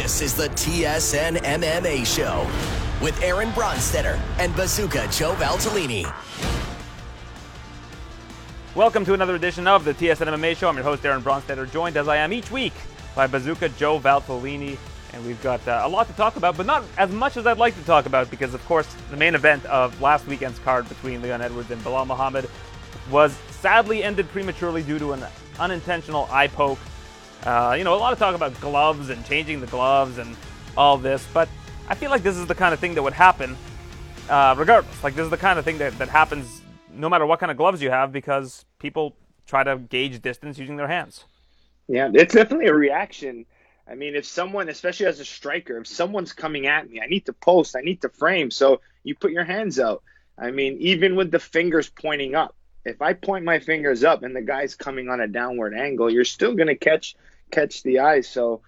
This is the TSN MMA Show with Aaron Bronsteter and Bazooka Joe Valtellini. Welcome to another edition of the TSN MMA Show. I'm your host, Aaron Bronsteter, joined as I am each week by Bazooka Joe Valtellini. And we've got uh, a lot to talk about, but not as much as I'd like to talk about because, of course, the main event of last weekend's card between Leon Edwards and Belal Muhammad was sadly ended prematurely due to an unintentional eye poke uh, you know, a lot of talk about gloves and changing the gloves and all this, but I feel like this is the kind of thing that would happen uh, regardless. Like, this is the kind of thing that, that happens no matter what kind of gloves you have because people try to gauge distance using their hands. Yeah, it's definitely a reaction. I mean, if someone, especially as a striker, if someone's coming at me, I need to post, I need to frame. So you put your hands out. I mean, even with the fingers pointing up, if I point my fingers up and the guy's coming on a downward angle, you're still going to catch catch the eye. So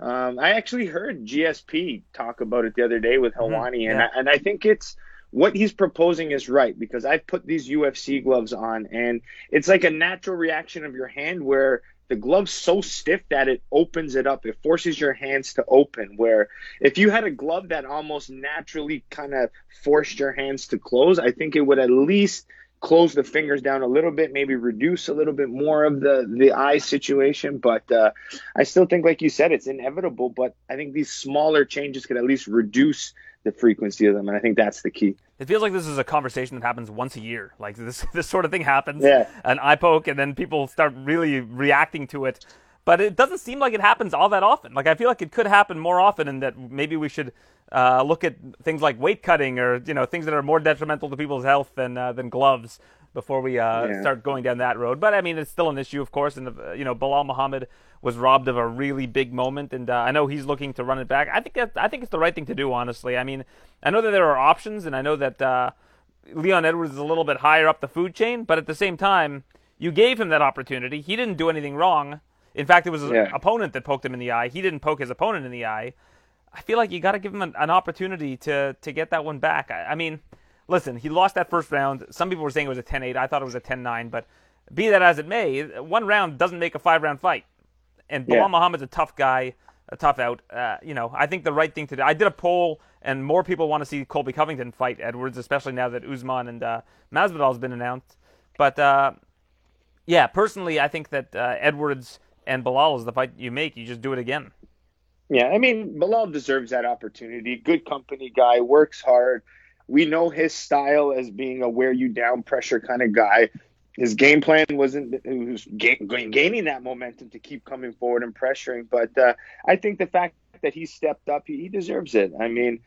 um, I actually heard GSP talk about it the other day with. Helwani, mm-hmm. and I, and I think it's what he's proposing is right because I've put these UFC gloves on, and it's like a natural reaction of your hand where the glove's so stiff that it opens it up. It forces your hands to open. Where if you had a glove that almost naturally kind of forced your hands to close, I think it would at least close the fingers down a little bit, maybe reduce a little bit more of the the eye situation. But uh, I still think, like you said, it's inevitable. But I think these smaller changes could at least reduce the frequency of them, and I think that's the key. It feels like this is a conversation that happens once a year. Like this this sort of thing happens, yeah. an eye poke, and then people start really reacting to it. But it doesn't seem like it happens all that often. Like I feel like it could happen more often, and that maybe we should uh, look at things like weight cutting or you know things that are more detrimental to people's health than uh, than gloves before we uh, yeah. start going down that road. But I mean, it's still an issue, of course. And uh, you know, Belal Muhammad was robbed of a really big moment, and uh, I know he's looking to run it back. I think that I think it's the right thing to do. Honestly, I mean, I know that there are options, and I know that uh, Leon Edwards is a little bit higher up the food chain, but at the same time, you gave him that opportunity. He didn't do anything wrong. In fact, it was his yeah. opponent that poked him in the eye. He didn't poke his opponent in the eye. I feel like you got to give him an, an, opportunity to to get that one back. I, I, mean, listen, he lost that first round. Some people were saying it was a 10-8. I thought it was a 10-9, but be that as it may, one round doesn't make a five-round fight. And yeah. Muhammad's a tough guy, a tough out. Uh, you know, I think the right thing to do. I did a poll, and more people want to see Colby Covington fight Edwards, especially now that Usman and uh, Masvidal has been announced. But uh, yeah, personally, I think that uh, Edwards and Belal is the fight you make. You just do it again. Yeah, I mean, Belal deserves that opportunity. Good company guy, works hard. We know his style as being a wear you down pressure kind of guy. His game plan wasn't was gaining that momentum to keep coming forward and pressuring. But uh, I think the fact that he stepped up, he, he deserves it. I mean,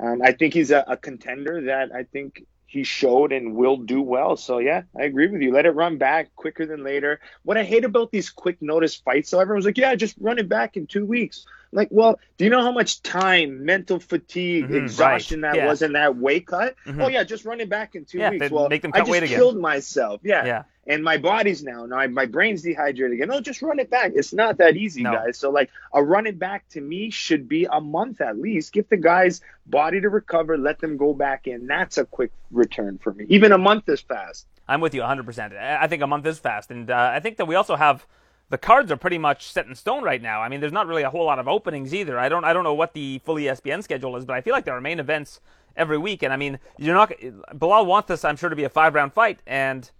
um, I think he's a, a contender that I think he showed and will do well. So yeah, I agree with you. Let it run back quicker than later. What I hate about these quick notice fights, so everyone's like, yeah, just run it back in two weeks. Like, well, do you know how much time, mental fatigue, mm-hmm, exhaustion right. that yeah. was in that weight cut? Mm-hmm. Oh yeah, just run it back in two yeah, weeks. Well, make them cut I just weight killed again. myself. Yeah. Yeah. And my body's now, now my brain's dehydrated again. No, just run it back. It's not that easy, no. guys. So like a run it back to me should be a month at least. Give the guys body to recover, let them go back in. That's a quick return for me. Even a month is fast. I'm with you 100%. I think a month is fast. And uh, I think that we also have – the cards are pretty much set in stone right now. I mean, there's not really a whole lot of openings either. I don't I don't know what the full ESPN schedule is, but I feel like there are main events every week. And I mean, you're not Belal wants this, I'm sure, to be a five round fight, and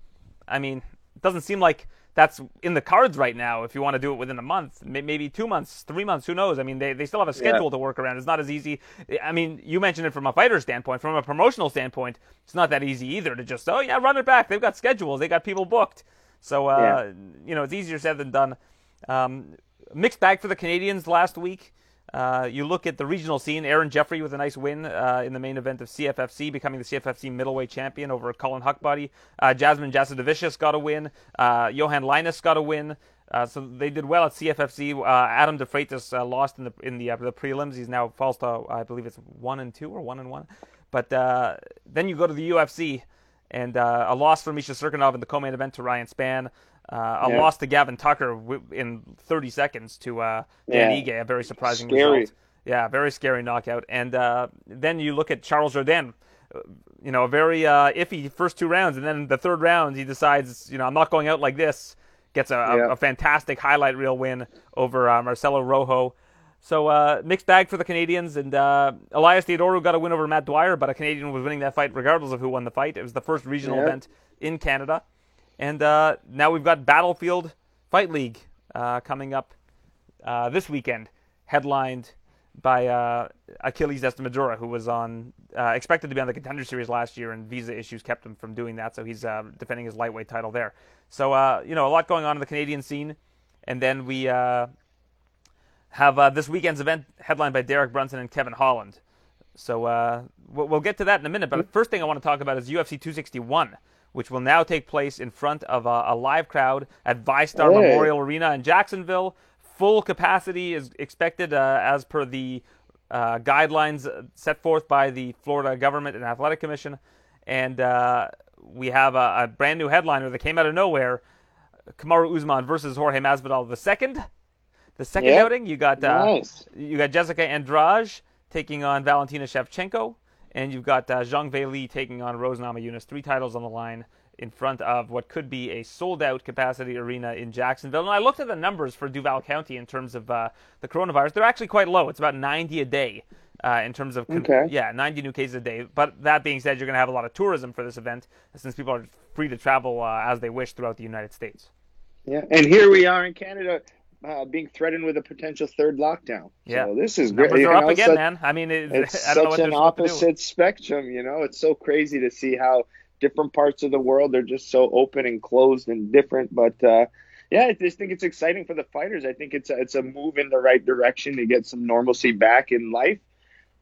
I mean, it doesn't seem like that's in the cards right now. If you want to do it within a month, maybe two months, three months, who knows? I mean, they, they still have a schedule yeah. to work around. It's not as easy. I mean, you mentioned it from a fighter standpoint. From a promotional standpoint, it's not that easy either to just oh yeah, run it back. They've got schedules. They got people booked. So uh, yeah. you know, it's easier said than done. Um, mixed bag for the Canadians last week. Uh, you look at the regional scene. Aaron Jeffery with a nice win uh, in the main event of CFFC, becoming the CFFC middleweight champion over Collin Huckbody. Uh, Jasmine Jasudavicius got a win. Uh, Johan Linus got a win. Uh, so they did well at CFFC. Uh, Adam DeFreitas lost in the in the, the prelims. He's now falls to I believe it's one and two or one and one. But then you go to the UFC and uh, a loss for Misha Cirkunov in the co-main event to Ryan Spann. Uh, a yeah. loss to Gavin Tucker in 30 seconds to uh, Dan yeah. Ige, a very surprising scary. result. Yeah, very scary knockout. And uh, then you look at Charles Jourdain, you know, a very uh, iffy first two rounds, and then the third round he decides, you know, I'm not going out like this. Gets a, yeah. a, a fantastic highlight reel win over uh, Marcelo Rojo. So uh, mixed bag for the Canadians, and uh, Elias Theodorou got a win over Matt Dwyer, but a Canadian was winning that fight regardless of who won the fight. It was the first regional Yeah. event in Canada, and uh, now we've got Battlefield Fight League uh, coming up uh, this weekend, headlined by uh, Achilles Estremadura, who was on uh, expected to be on the contender series last year, and visa issues kept him from doing that. So he's uh, defending his lightweight title there. So uh, you know a lot going on in the Canadian scene, and then we uh, have uh, this weekend's event headlined by Derek Brunson and Kevin Holland. So uh, we'll, get to that in a minute. But the first thing I want to talk about is UFC 261, which will now take place in front of a, a live crowd at VyStar Hey. Memorial Arena in Jacksonville. Full capacity is expected uh, as per the uh, guidelines set forth by the Florida Government and Athletic Commission. And uh, we have a, a brand new headliner that came out of nowhere Kamaru Usman versus Jorge Masvidal second. The second Yep. outing, you got uh, Nice. you got Jessica Andrade taking on Valentina Shevchenko, and you've got uh, Zhang Weili taking on Rose Namajunas. Three titles on the line in front of what could be a sold-out capacity arena in Jacksonville. And I looked at the numbers for Duval County in terms of uh, the coronavirus. They're actually quite low. It's about 90 a day uh, in terms of con- Okay. yeah, 90 new cases a day. But that being said, you're going to have a lot of tourism for this event since people are free to travel uh, as they wish throughout the United States. Yeah, and here we are in Canada, uh, being threatened with a potential third lockdown. Yeah. so this is great. Numbers are up again, such- man. I mean, it, It's I don't know such an supposed to do. opposite spectrum. You know, it's so crazy to see how different parts of the world are just so open and closed and different. But uh, yeah, I just think it's exciting for the fighters. I think it's a, it's a move in the right direction to get some normalcy back in life.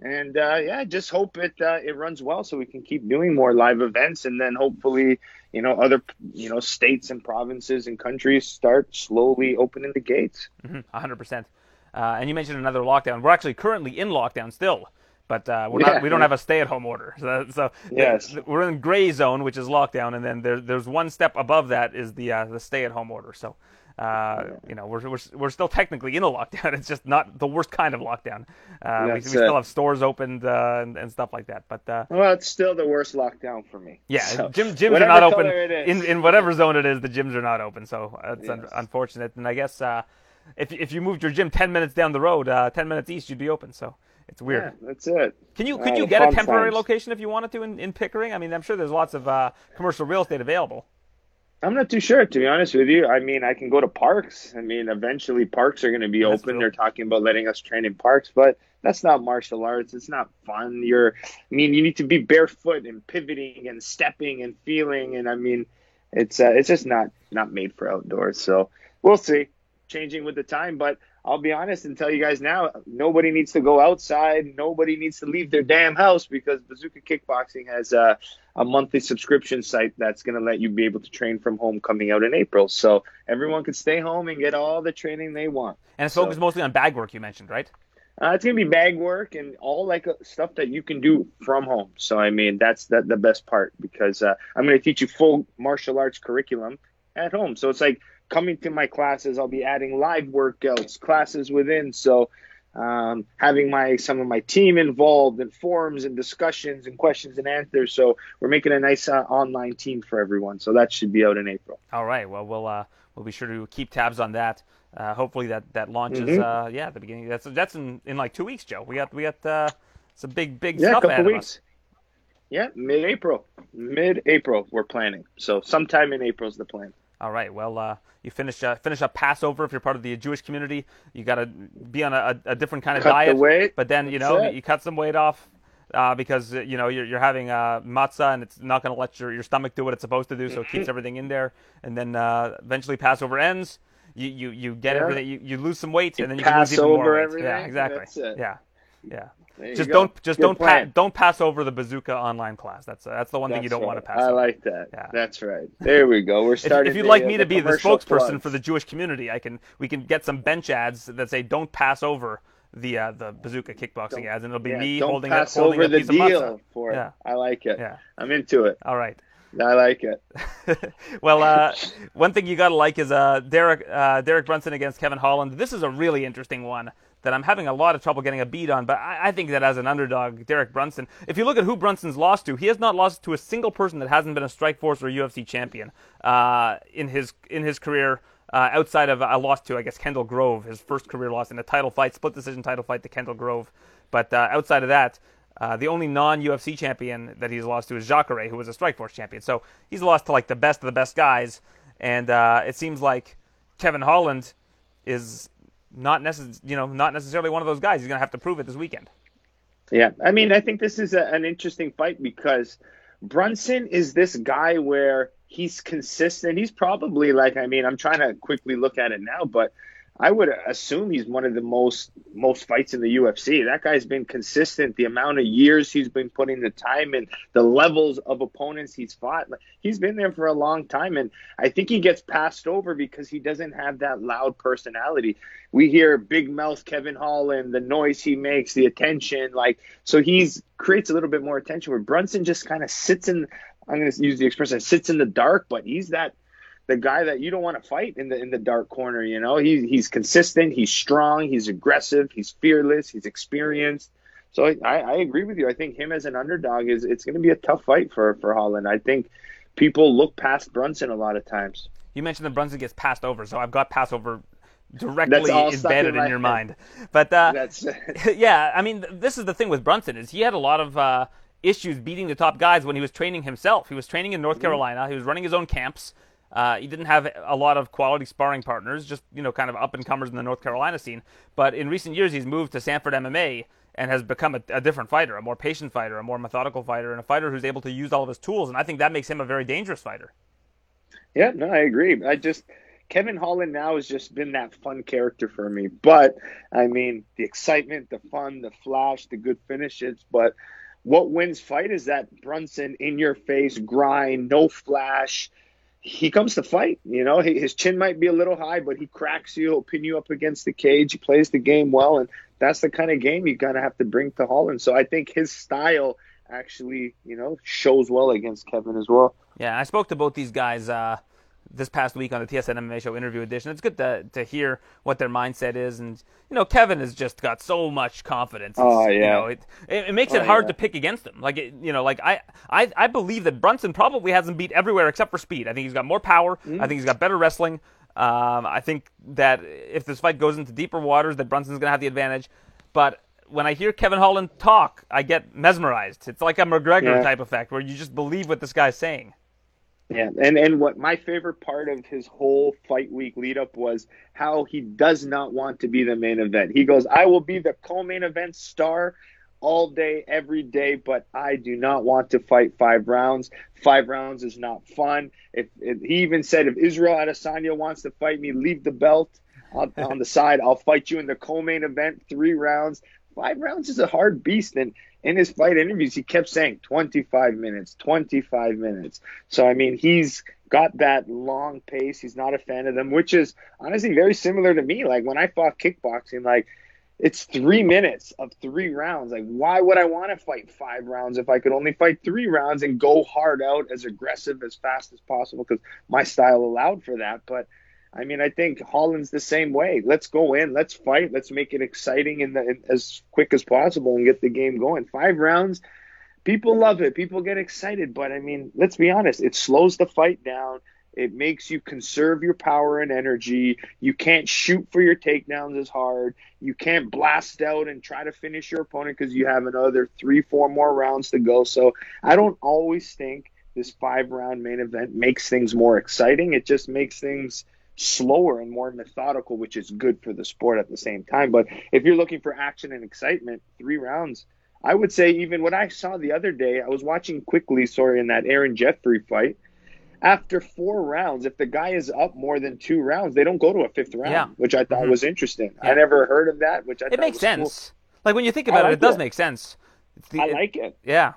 And uh, yeah, just hope it uh, it runs well so we can keep doing more live events, and then hopefully, you know, other you know states and provinces and countries start slowly opening the gates. Mhm, 100%. Uh, and you mentioned another lockdown. We're actually currently in lockdown still, but uh, we're Yeah. not, we don't have a stay-at-home order. So, so Yes. we're in gray zone, which is lockdown, and then there, there's one step above that is the uh, the stay-at-home order. So, uh, you know, we're, we're we're still technically in a lockdown. It's just not the worst kind of lockdown. Uh, we, we still have stores opened uh, and, and stuff like that. But uh, Well, it's still the worst lockdown for me. yeah, So, gym, gyms are not open color it is. in in whatever zone it is. The gyms are not open, so it's un- unfortunate. And I guess uh, if if you moved your gym ten minutes down the road, uh, ten minutes east, you'd be open. So it's weird. Yeah, that's it. Can you could you get a temporary times. location if you wanted to in, in Pickering? I mean, I'm sure there's lots of uh, commercial real estate available. I'm not too sure, to be honest with you. I mean, I can go to parks. I mean, eventually parks are going to be That's open. true. They're talking about letting us train in parks, but that's not martial arts. It's not fun. You're, I mean, you need to be barefoot and pivoting and stepping and feeling, and I mean, it's uh, it's just not not made for outdoors. So we'll see. Changing with the time, but I'll be honest and tell you guys now, nobody needs to go outside. Nobody needs to leave their damn house because Bazooka Kickboxing has a, a monthly subscription site that's going to let you be able to train from home coming out in April. So everyone can stay home and get all the training they want. And it's So- focused mostly on bag work. You mentioned, right? Uh, it's gonna be bag work and all like uh, stuff that you can do from home. So I mean, that's that the best part because uh, I'm gonna teach you full martial arts curriculum at home. So it's like coming to my classes. I'll be adding live workouts, classes within. So um, having my some of my team involved in forums and discussions and questions and answers. So we're making a nice uh, online team for everyone. So that should be out in April. All right. Well, we'll uh, we'll be sure to keep tabs on that. Uh, hopefully that that launches. Mhm. Uh, yeah, at the beginning. That's that's in, in like two weeks, Joe. We got we got uh, some big big Yeah, stuff ahead couple us. weeks. Yeah, mid-April. Mid-April, we're planning. So sometime in April is the plan. All right. Well, uh, you finish uh, finish up Passover if you're part of the Jewish community. You got to be on a, a different kind of Cut diet. weight. But then you know it. you cut some weight off uh, because uh, you know you're, you're having uh, matzah and it's not going to let your, your stomach do what it's supposed to do, so it Mm-hmm. keeps everything in there. And then uh, eventually Passover ends. You you, you get Yeah. everything. You, you lose some weight and then you pass lose even more weight. everything, Yeah, exactly. that's it. Yeah, yeah. Just go. don't just Good don't pa- don't pass over the bazooka online class. That's uh, that's the one thing you don't want to right. pass. I over. like that. Yeah. That's right. There we go. We're starting. if you'd the, like uh, me to be the spokesperson plugs. for the Jewish community, I can we can get some bench ads that say "Don't pass over the uh, the bazooka kickboxing Don't- ads," and it'll be yeah, me holding pass holding over a the of deal matzah. for it. Yeah. I like it. Yeah. I'm into it. All right. I like it. well, uh, one thing you gotta like is uh, Derek uh, Derek Brunson against Kevin Holland. This is a really interesting one that I'm having a lot of trouble getting a beat on. But I, I think that as an underdog, Derek Brunson. If you look at who Brunson's lost to, he has not lost to a single person that hasn't been a Strikeforce or UFC champion uh, in his in his career. uh, outside of a loss to, I guess, Kendall Grove, his first career loss in a title fight, split decision title fight to Kendall Grove. But uh, outside of that, uh, the only non UFC champion that he's lost to is Jacare, who was a Strikeforce champion. So he's lost to like the best of the best guys, and uh, it seems like Kevin Holland is not necess- you know not necessarily one of those guys. He's going to have to prove it this weekend. Yeah, I mean, I think this is a, an interesting fight because Brunson is this guy where he's consistent. He's probably like, I mean, I'm trying to quickly look at it now, but I would assume he's one of the most most fights in the UFC. That guy's been consistent. The amount of years he's been putting the time in, the levels of opponents he's fought. He's been there for a long time, and I think he gets passed over because he doesn't have that loud personality. We hear big mouth Kevin Holland, the noise he makes, the attention, like so he's creates a little bit more attention. Where Brunson just kind of sits in. I'm going to use the expression sits in the dark, but he's that the guy that you don't want to fight in the in the dark corner. You know, he's he's consistent, he's strong, he's aggressive, he's fearless, he's experienced. So I, I agree with you. I think him as an underdog is it's going to be a tough fight for for Holland. I think people look past Brunson a lot of times. You mentioned that Brunson gets passed over, so I've got Passover directly embedded in, in your head. mind. But uh, yeah, I mean, this is the thing with Brunson is he had a lot of uh, issues beating the top guys when he was training himself. He was training in North mm-hmm. Carolina. He was running his own camps. Uh, he didn't have a lot of quality sparring partners, just you know, kind of up and comers in the North Carolina scene. But in recent years, he's moved to Sanford MMA and has become a, a, different fighter, a more patient fighter, a more methodical fighter, and a fighter who's able to use all of his tools. And I think that makes him a very dangerous fighter. Yeah, no, I agree. I just Kevin Holland now has just been that fun character for me. But I mean, the excitement, the fun, the flash, the good finishes. But what wins fight is that Brunson in your face grind, no flash he comes to fight. You know, his chin might be a little high, but he cracks you. He'll pin you up against the cage. He plays the game well, and that's the kind of game you of have to bring to Holland. So I think his style actually, you know, shows well against Kevin as well. Yeah, I spoke to both these guys uh, this past week on the TSN MMA Show interview edition. It's good to to hear what their mindset is, and you know, Kevin has just got so much confidence. oh yeah, you know, it, it, it makes oh, it hard yeah. to pick against him. Like it, you know, like I, I I believe that Brunson probably hasn't beat everywhere except for speed. I think he's got more power. Mm. I think he's got better wrestling. Um, I think that if this fight goes into deeper waters, that Brunson's going to have the advantage. But when I hear Kevin Holland talk, I get mesmerized. It's like a McGregor yeah. type effect where you just believe what this guy's saying. Yeah, and and what my favorite part of his whole fight week lead up was how he does not want to be the main event. He goes, "I will be the co-main event star all day, every day, but I do not want to fight five rounds. Five rounds is not fun." If, if he even said, "If Israel Adesanya wants to fight me, leave the belt on, on the side. I'll fight you in the co-main event, three rounds." Five rounds is a hard beast, and in his fight interviews, he kept saying 25 minutes, 25 minutes. So, I mean, he's got that long pace. He's not a fan of them, which is honestly very similar to me. Like when I fought kickboxing, like it's three minutes of three rounds. Like, why would I want to fight five rounds if I could only fight three rounds and go hard out, as aggressive, as fast as possible? Because my style allowed for that. But I mean, I think Holland's the same way. Let's go in, let's fight, let's make it exciting and, as quick as possible and get the game going. Five rounds, people love it, people get excited, but I mean, let's be honest, it slows the fight down. It makes you conserve your power and energy. You can't shoot for your takedowns as hard. You can't blast out and try to finish your opponent because you have another three, four more rounds to go. So I don't always think this five round main event makes things more exciting. It just makes things slower and more methodical, which is good for the sport at the same time. But if you're looking for action and excitement, three rounds, I would say even what I saw the other day, I was watching quickly, sorry, in that Aaron Jeffery fight. After four rounds, if the guy is up more than two rounds, they don't go to a fifth round, yeah. which I thought mm-hmm. was interesting. Yeah. I never heard of that, which I it makes sense. Cool. Like when you think about like it, it does make sense. The, I like it. Yeah,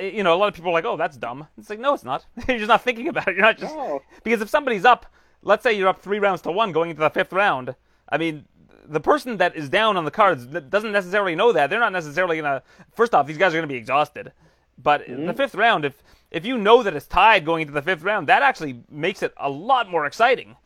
you know, a lot of people are like, "Oh, that's dumb." It's like, no, it's not. you're just not thinking about it. You're not just no. because if somebody's up let's say you're up three rounds to one going into the fifth round. I mean, the person that is down on the cards doesn't necessarily know that. They're not necessarily gonna. First off, these guys are gonna be exhausted. But mm-hmm. in the fifth round, if if you know that it's tied going into the fifth round, that actually makes it a lot more exciting.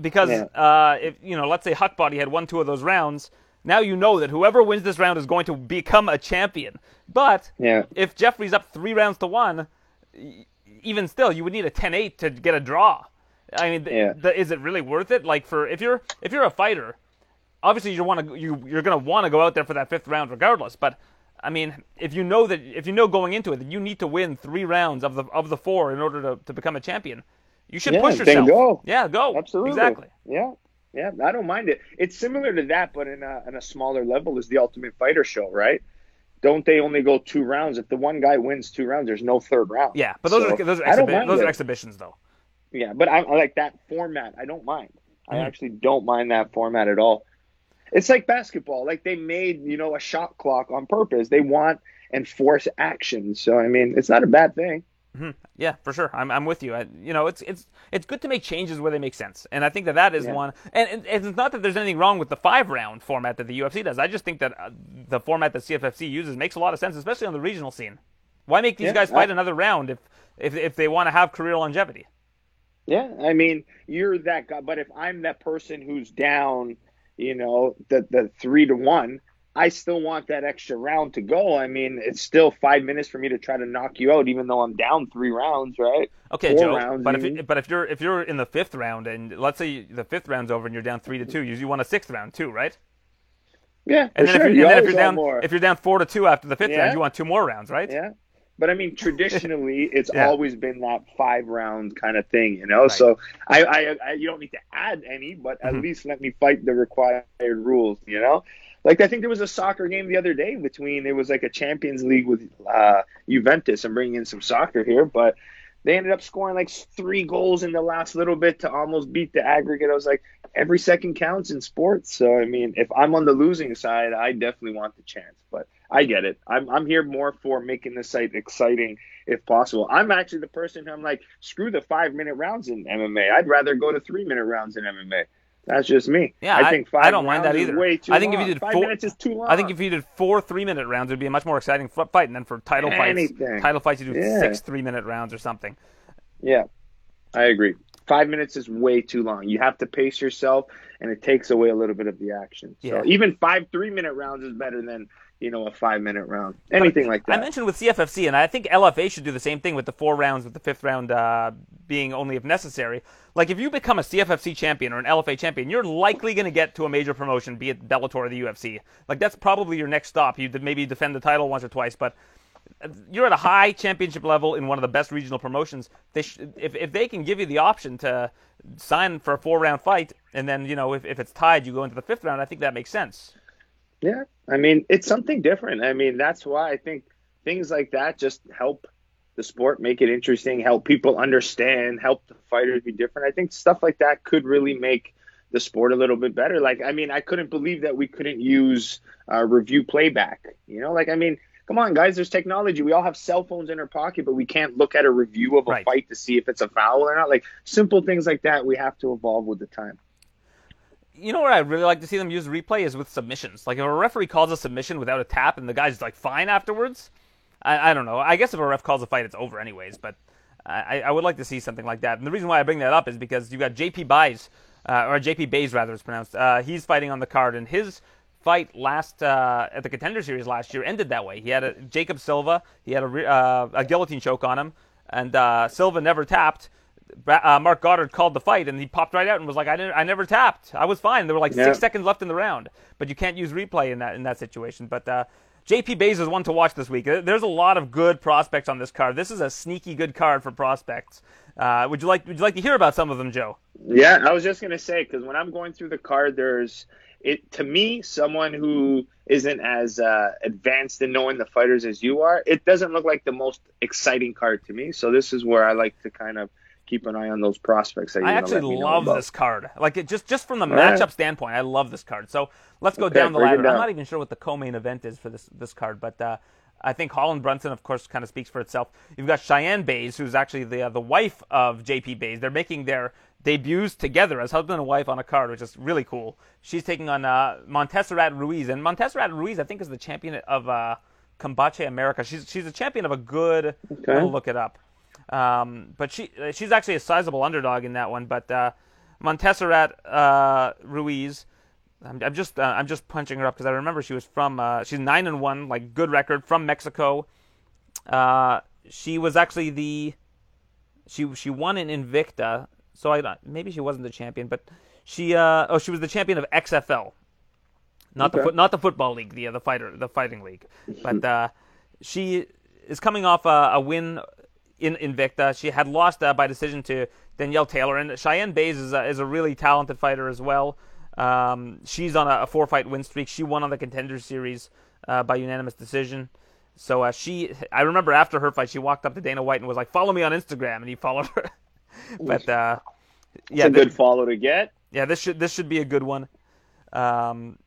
Because yeah. uh, if you know, let's say Huckbody had won two of those rounds, now you know that whoever wins this round is going to become a champion. But yeah. if Jeffery's up three rounds to one, even still, you would need a 10-8 to get a draw. I mean, Yeah. th- is it really worth it? Like for if you're if you're a fighter, obviously you want to you you're going to want to go out there for that fifth round regardless. But I mean, if you know that if you know going into it that you need to win three rounds of the of the four in order to, to become a champion, you should Yeah, push then yourself. go. Yeah, go. Absolutely. Exactly. Yeah. Yeah. I don't mind it. It's similar to that, but in a, in a smaller level is the Ultimate Fighter show, right? Don't they only go two rounds? If the one guy wins two rounds, there's no third round. Yeah, but those So, are those are, exhibi- those are exhibitions though. Yeah, but I, I like that format. I don't mind. I Mhm. actually don't mind that format at all. It's like basketball. Like they made, you know, a shot clock on purpose. They want and force action. So I mean, it's not a bad thing. Yeah, for sure. I'm, I'm with you. I, you know, it's it's it's good to make changes where they make sense, and I think that that is Yeah. one. And, and, and it's not that there's anything wrong with the five round format that the UFC does. I just think that uh, the format that CFFC uses makes a lot of sense, especially on the regional scene. Why make these Yeah, guys fight I- another round if if if they want to have career longevity? Yeah, I mean, you're that guy. But if I'm that person who's down, you know, the the three to one, I still want that extra round to go. I mean, it's still five minutes for me to try to knock you out, even though I'm down three rounds, right? Okay, Four Joe. rounds, but if even. you, but if you're if you're in the fifth round and let's say the fifth round's over and you're down three to two, you, you want a sixth round too, right? Yeah, And then sure. if you you're, and then if you're down more. if you're down four to two after the fifth Yeah. round, you want two more rounds, right? Yeah. But I mean, traditionally, it's Yeah. always been that five round kind of thing, you know. So I, I, I, you don't need to add any, but at Mhm. least let me fight the required rules, you know. Like I think there was a soccer game the other day between it was like a Champions League with uh, Juventus. I'm bringing in some soccer here, but they ended up scoring like three goals in the last little bit to almost beat the aggregate. I was like, every second counts in sports. So I mean, if I'm on the losing side, I definitely want the chance. But I get it. I'm I'm here more for making the site exciting if possible. I'm actually the person who I'm like, screw the five minute rounds in MMA. I'd rather go to three minute rounds in MMA. That's just me. Yeah, I I- think five I don't mind that either. Way too I think if you did five four- minutes is too long. I think if you did four three minute rounds, it'd be a much more exciting fight. And then for title Anything. fights, title fights, you do Yeah. six three minute rounds or something. Yeah, I agree. Five minutes is way too long. You have to pace yourself, and it takes away a little bit of the action. So Yeah. even five three minute rounds is better than you know a five minute round. Anything like that. I mentioned with CFFC, and I think LFA should do the same thing with the four rounds, with the fifth round uh, being only if necessary. Like if you become a CFFC champion or an LFA champion, you're likely going to get to a major promotion, be it Bellator or the UFC. Like that's probably your next stop. You maybe defend the title once or twice, but you're at a high championship level in one of the best regional promotions. They sh- if if they can give you the option to sign for a four round fight, and then you know if, if it's tied, you go into the fifth round. I think that makes sense. Yeah, I mean it's something different. I mean that's why I think things like that just help the sport make it interesting, help people understand, help the fighters be different. I think stuff like that could really make the sport a little bit better. Like I mean, I couldn't believe that we couldn't use uh, review playback. You know, like I mean. Come on, guys. There's technology. We all have cell phones in our pocket, but we can't look at a review of a Right. fight to see if it's a foul or not. Like simple things like that, we have to evolve with the time. You know where I really like to see them use replay is with submissions. Like if a referee calls a submission without a tap and the guy's like fine afterwards, I, I don't know. I guess if a ref calls a fight, it's over anyways. But I, I would like to see something like that. And the reason why I bring that up is because you got JP Baez, uh, or JP Buys rather, it's pronounced. Uh, he's fighting on the card, and his fight last uh, at the Contender Series last year ended that way. He had a Jacob Silva, he had a, uh, a guillotine choke on him, and uh, Silva never tapped. Uh, Marc Goddard called the fight, and he popped right out and was like, "I didn't, I never tapped. I was fine." There were like Yeah. six seconds left in the round, but you can't use replay in that in that situation. But uh, JP Buys is one to watch this week. There's a lot of good prospects on this card. This is a sneaky good card for prospects. Uh, would you like Would you like to hear about some of them, Joe? Yeah, I was just gonna say because when I'm going through the card, there's it to me someone who isn't as uh, advanced in knowing the fighters as you are. It doesn't look like the most exciting card to me. So this is where I like to kind of keep an eye on those prospects. I actually let me know love this card. Like it just just from the right. matchup standpoint, I love this card. So let's go Okay, down the ladder. I'm not even sure what the co-main event is for this this card, but uh, I think Holland Brunson, of course, kind of speaks for itself. You've got Cheyanne Buys, who's actually the uh, the wife of JP Buys. They're making their debuts together as husband and wife on a card, which is really cool. She's taking on uh, Montserrat Ruiz, and Montserrat Ruiz, I think, is the champion of uh, Combate America. She's she's a champion of a good. I'll look it up. Um, but she she's actually a sizable underdog in that one. But uh, Montserrat uh, Ruiz, I'm, I'm just uh, I'm just punching her up because I remember she was from uh, she's nine and one, like good record from Mexico. Uh, she was actually the she she won in Invicta so I maybe she wasn't the champion, but she uh, oh she was the champion of XFL, not Okay. the not the football league, the uh, the fighter the fighting league, but uh, she is coming off a, a win in Invicta. She had lost uh, by decision to Danielle Taylor, and Cheyanne Buys is a, is a really talented fighter as well. Um, she's on a, a four fight win streak. She won on the contender series uh, by unanimous decision. So uh, she, I remember after her fight, she walked up to Dana White and was like, "Follow me on Instagram," and he followed her. but uh, yeah, It's a good follow to get. yeah, this should this should be a good one. Um,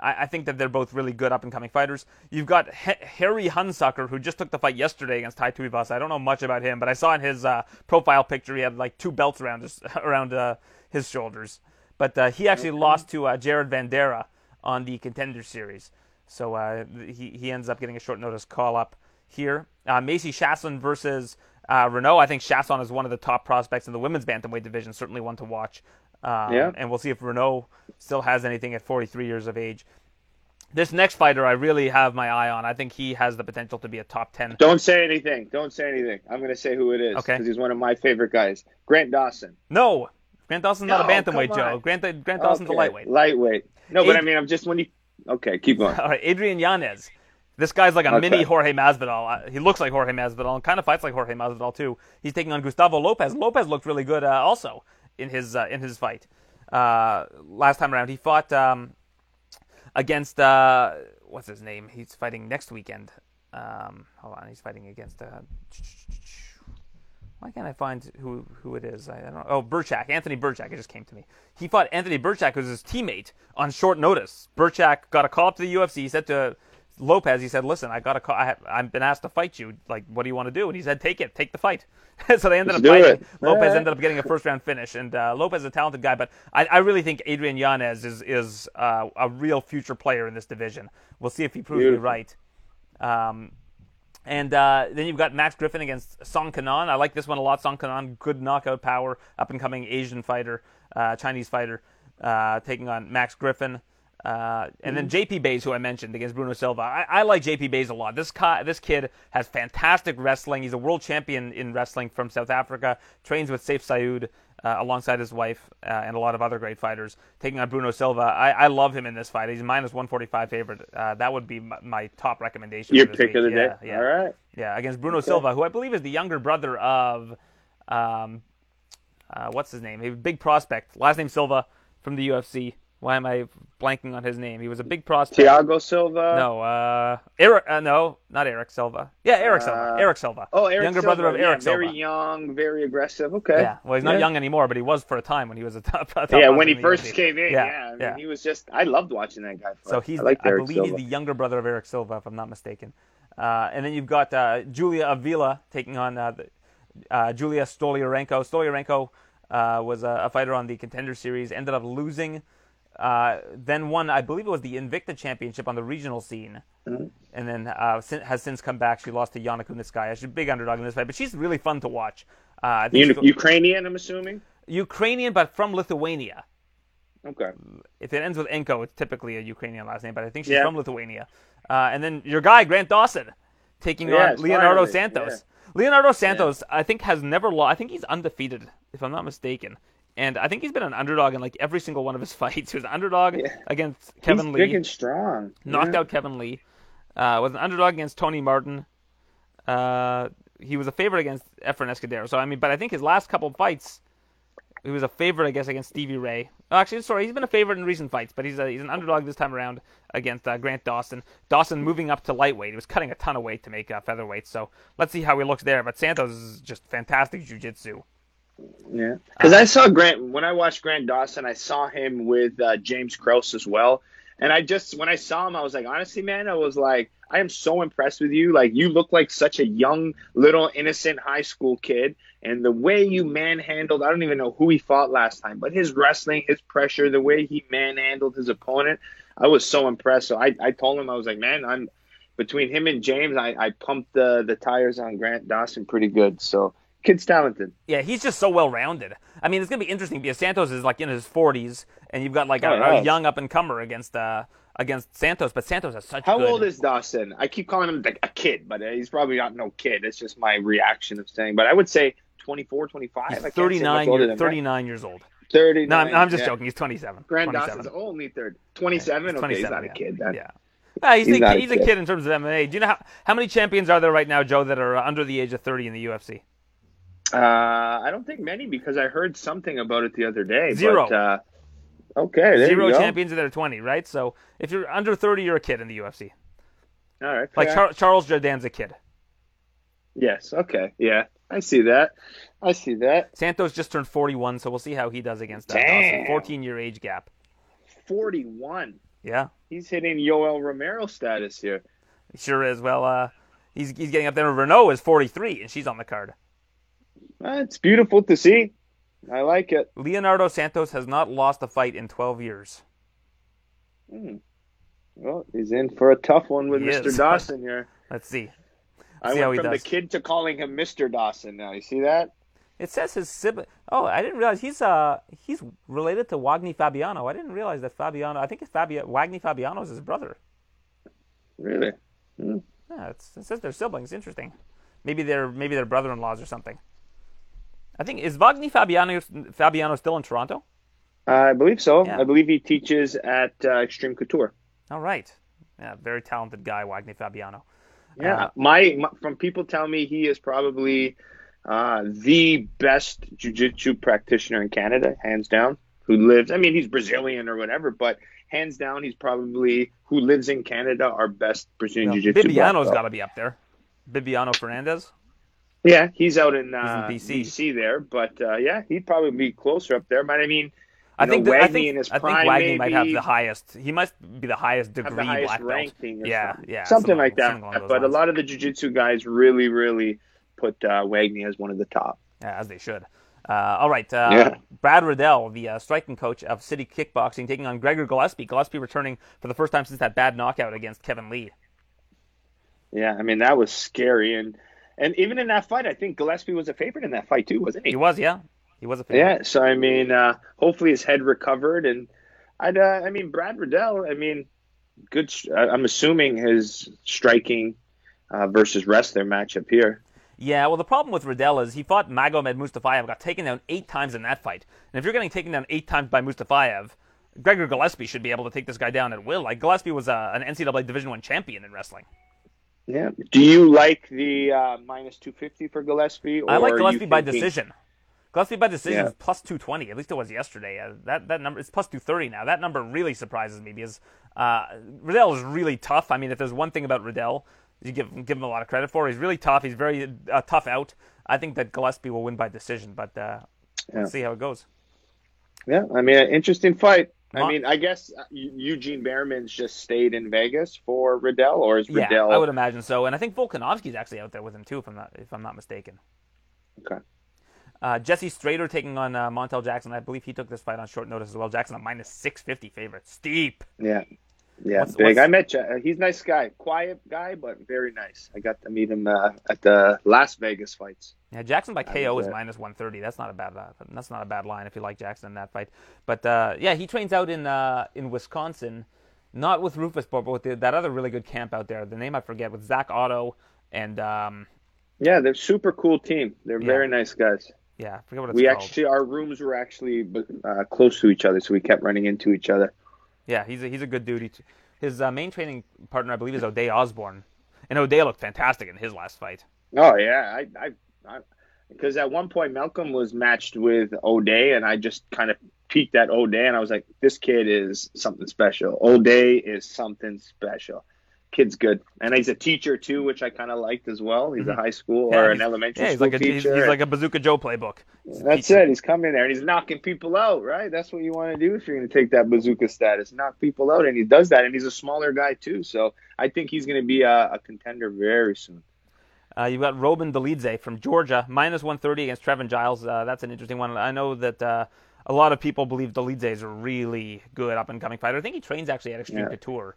I, I think that they're both really good up and coming fighters. You've got H- Harry Hunsucker, who just took the fight yesterday against Tai Tuivasa. I don't know much about him, but I saw in his uh, profile picture he had like two belts around his around uh, his shoulders. But uh, he actually lost to uh, Jared Vanderaa on the contender series, so uh, he he ends up getting a short notice call up here. Uh, Macy Chiasson versus uh, Reneau. I think Chiasson is one of the top prospects in the women's bantamweight division. Certainly one to watch. Um, Yeah. And we'll see if Reneau still has anything at 43 years of age. This next fighter, I really have my eye on. I think he has the potential to be a top 10. Don't say anything. Don't say anything. I'm going to say who it is Okay. because he's one of my favorite guys. Grant Dawson. No, Grant Dawson's not a bantamweight, Joe. Grant Grant Dawson's a lightweight. Lightweight. No, but Ad- I mean, I'm just when you. Okay, keep going. All right, Adrian Yanez. This guy's like a Okay. mini Jorge Masvidal. Uh, He looks like Jorge Masvidal and kind of fights like Jorge Masvidal too. He's taking on Gustavo Lopez. Lopez looked really good uh, also in his uh, in his fight uh, last time around. He fought um, against uh, what's his name? He's fighting next weekend. Um, hold on, he's fighting against. Uh, why can't I find who who it is? I, I don't. Oh, Birchak, Anthony Birchak. It just came to me. He fought Anthony Birchak, who's his teammate, on short notice. Birchak got a call up to the UFC. He said to Lopez, he said, "Listen, I got a call. I have, I've been asked to fight you. Like, what do you want to do?" And he said, "Take it, take the fight." so they ended Let's up fighting. it. Lopez right. ended up getting a first round finish, and uh, Lopez is a talented guy, but I, I really think Adrian Yanez is is uh, a real future player in this division. We'll see if he proves me right. Um, and uh, then you've got Max Griffin against Song Kenan. I like this one a lot. Song Kenan, good knockout power, up and coming Asian fighter, uh, Chinese fighter, uh, taking on Max Griffin. Uh, and then JP Buys, who I mentioned against Bruno Silva. I, I like JP Buys a lot. This ki- this kid has fantastic wrestling. He's a world champion in wrestling from South Africa. Trains with Saif Saud uh, alongside his wife uh, and a lot of other great fighters. Taking on Bruno Silva. I, I love him in this fight. He's minus 145 favorite. Uh, that would be my, my top recommendation. Your for this pick of the week. day. Yeah, yeah. All right. Yeah, against Bruno Silva, who I believe is the younger brother of, um, uh, what's his name? A big prospect. Last name Silva from the UFC. Why am I blanking on his name? He was a big prospect. Thiago Silva. No, uh, Eric. Uh, no, not Eric Silva. Yeah, Eric Silva. Uh, Eric Silva. Oh, Eric younger Silva. brother of yeah, Eric Silva. very young, very aggressive. Okay. Yeah, well, he's not Yeah. young anymore, but he was for a time when he was a top. top Yeah, when he first UFC. came in, Yeah, yeah, I mean, yeah. he was just. I loved watching that guy. Fight. So he's, I, like I believe Silva. he's the younger brother of Eric Silva, if I'm not mistaken. Uh, and then you've got uh, Julia Avila taking on uh, the, uh, Julia Stolyarenko. Stolyarenko uh, was a, a fighter on the Contender Series, ended up losing, uh, then won, I believe it was the Invicta Championship on the regional scene, Mm-hmm. and then uh, sin- has since come back. She lost to Yana Kunitskaya. She's a big underdog in this fight, but she's really fun to watch. Uh, I think Un- Ukrainian, I'm assuming. Ukrainian, but from Lithuania. Okay. If it ends with Enko, it's typically a Ukrainian last name, but I think she's Yeah. from Lithuania. Uh, and then your guy, Grant Dawson, taking Yes, on Leonardo finally, Santos. Leonardo Santos, I think, has never lost. I think he's undefeated, if I'm not mistaken. And I think he's been an underdog in like every single one of his fights. He was an underdog Yeah. against Kevin he's Lee, big and strong. knocked Yeah. out Kevin Lee. Uh, was an underdog against Tony Martin. Uh, he was a favorite against Efren Escudero. So I mean, but I think his last couple of fights, he was a favorite, I guess, against Stevie Ray. Oh, actually, sorry, he's been a favorite in recent fights, but he's a, he's an underdog this time around against uh, Grant Dawson. Dawson moving up to lightweight. He was cutting a ton of weight to make uh, featherweight. So let's see how he looks there. But Santos is just fantastic jiu-jitsu. Yeah, because I saw Grant when I watched Grant Dawson. I saw him with uh, James Krause as well, and I just when I saw him, I was like, honestly, man, I was like, I am so impressed with you. Like, you look like such a young, little, innocent high school kid, and the way you manhandled. I don't even know who he fought last time, but his wrestling, his pressure, the way he manhandled his opponent, I was so impressed. So I, I told him I was like, man, I'm between him and James, I, I pumped the the tires on Grant Dawson pretty good. So kid's talented. Yeah, he's just so well rounded. I mean, it's gonna be interesting because Santos is like in his 40s, and you've got like a, Oh, a young up and comer against uh, against Santos. But Santos has such How good. old is Dawson? I keep calling him like a kid, but uh, he's probably not no kid. It's just my reaction of saying. But I would say 24, 25. He's 39, year, than that. 39 years old. 39. No, I'm, I'm just yeah. joking. He's 27. Grand 27. Dawson's only third. 27? He's okay, he's 27, not a kid. Then. Yeah. Ah, he's, He's a, not a he's a kid. kid in terms of MMA. Do you know how, how many champions are there right now, Joe, that are under the age of 30 in the UFC? Uh, I don't think many because I heard something about it the other day. Zero. But, uh, okay, there Zero you go. champions that are 20, right? So if you're under 30, you're a kid in the UFC. All right. Like. Char- Charles Jourdain's a kid. Yes. Okay. Yeah. I see that. I see that. Santos just turned 41, so we'll see how he does against that Damn. Dawson. 14 year age gap. 41. Yeah, He's hitting Yoel Romero status here. he sure is. Well, uh, he's, he's getting up there. Reneau is 43, and she's on the card. Uh, it's beautiful to see. I like it. Leonardo Santos has not lost a fight in 12 years. Well, he's in for a tough one with He Mr. is. Dawson here. Let's see. I See went from the kid to calling him Mr. Dawson now. You see that? It says his sibling. Oh, I didn't realize he's uh he's related to Wagner Fabiano. I didn't realize that Fabiano. I think it's Fabio Wagner Fabiano is his brother. Really? Yeah, it's, it says they're siblings. Interesting. Maybe they're maybe they're brother-in-laws or something. I think is Wagner Fabiano Fabiano still in Toronto? I believe so. Yeah. I believe he teaches at uh, Extreme Couture. All right. Yeah, very talented guy, Wagner Fabiano. Yeah, Uh, my, my from people tell me he is probably uh, the best jiu-jitsu practitioner in Canada, hands down. Who lives? I mean, he's Brazilian or whatever, but hands down, he's probably who lives in Canada our best Brazilian Well, jiu-jitsu. black Bibiano's got to be up there. Bibiano Fernandes. Yeah, he's out in, uh, He's in BC. there, but uh, yeah, he'd probably be closer up there. But I mean, I think know, that, I think in his I think Wagner might have the highest. He must be the highest degree the highest black belt. Yeah, something. yeah, something something like that. something But a lot of the jiu-jitsu guys really, really put uh, Wagner as one of the top. Yeah, as they should. Uh, all right, uh, Yeah. Brad Riddell, the uh, striking coach of City Kickboxing, taking on Gregor Gillespie. Gillespie returning for the first time since that bad knockout against Kevin Lee. Yeah, I mean that was scary, and and even in that fight, I think Gillespie was a favorite in that fight too, wasn't he? He was, yeah, he was a favorite. Yeah, so I mean, uh, hopefully his head recovered, and I'd, uh, I mean, Brad Riddell, I mean, good. I'm assuming his striking uh, versus wrestler matchup here. Yeah, well, the problem with Riddell is he fought Magomed Mustafayev, got taken down eight times in that fight. And if you're getting taken down eight times by Mustafayev, Gregor Gillespie should be able to take this guy down at will. Like Gillespie was uh, an NCAA Division One champion in wrestling. Yeah. Do you like the uh, minus 250 for Gillespie? Or I like Gillespie by thinking- decision. Gillespie by decision Yeah. is plus 220. At least it was yesterday. Uh, that that number is plus 230 now. That number really surprises me because uh, Riddell is really tough. I mean, if there's one thing about Riddell, you give give him a lot of credit for. He's really tough. He's very uh, tough out. I think that Gillespie will win by decision, but uh, Yeah. let's see how it goes. Yeah, I mean, an interesting fight. I mean, I guess uh, Eugene Bareman's just stayed in Vegas for Riddell, or is Riddell? Yeah? I would imagine so. And I think Volkanovski's actually out there with him too, if I'm not if I'm not mistaken. Okay. Uh, Jesse Strader taking on uh, Montel Jackson. I believe he took this fight on short notice as well. Jackson a minus 650 favorite. Steep. Yeah. Yeah, What's- big. what's- I met you. He's a nice guy, quiet guy, but very nice. I got to meet him uh, at the Las Vegas fights. Yeah, Jackson by KO was is minus 130. That's not a bad uh, that's not a bad line if you like Jackson in that fight. But uh, yeah, he trains out in uh, in Wisconsin, not with Rufus, but with the, that other really good camp out there. The name I forget with Zak Ottow and um, Yeah, they're super cool team. They're Yeah. very nice guys. yeah, I forget what it's We called. actually, our rooms were actually uh, close to each other, so we kept running into each other. Yeah, he's a, he's a good dude. His uh, main training partner, I believe, is O'Day Osbourne, and O'Day looked fantastic in his last fight. Oh yeah, I, I, I because at one point Malcolm was matched with O'Day, and I just kind of peeked at O'Day, and I was like, this kid is something special. O'Day is something special. Kid's good, and he's a teacher too, which I kind of liked as well. He's a high school Mm-hmm. Yeah, or an elementary Yeah, he's school like a he's, teacher. he's like a Bazooka Joe playbook. He's That's it. He's coming there and he's knocking people out, right? That's what you want to do if you're going to take that bazooka status, knock people out, and he does that. And he's a smaller guy too, so I think he's going to be a, a contender very soon. Uh, you've got Roman Dolidze from Georgia, minus 130 against Trevin Giles. Uh, that's an interesting one. I know that uh, a lot of people believe Dolidze is a really good up and coming fighter. I think he trains actually at Extreme Yeah. Couture.